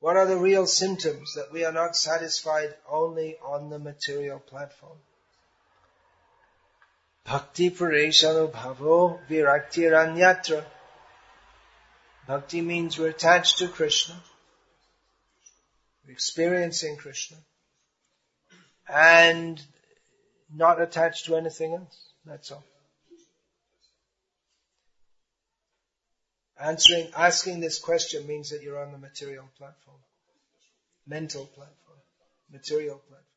What are the real symptoms that we are not satisfied only on the material platform? Bhakti Pareshanu Bhavo Viraktiranyatra. Bhakti means we're attached to Krishna. We're experiencing Krishna. And not attached to anything else. That's all. Answering, asking this question means that you're on the material platform. Mental platform. Material platform.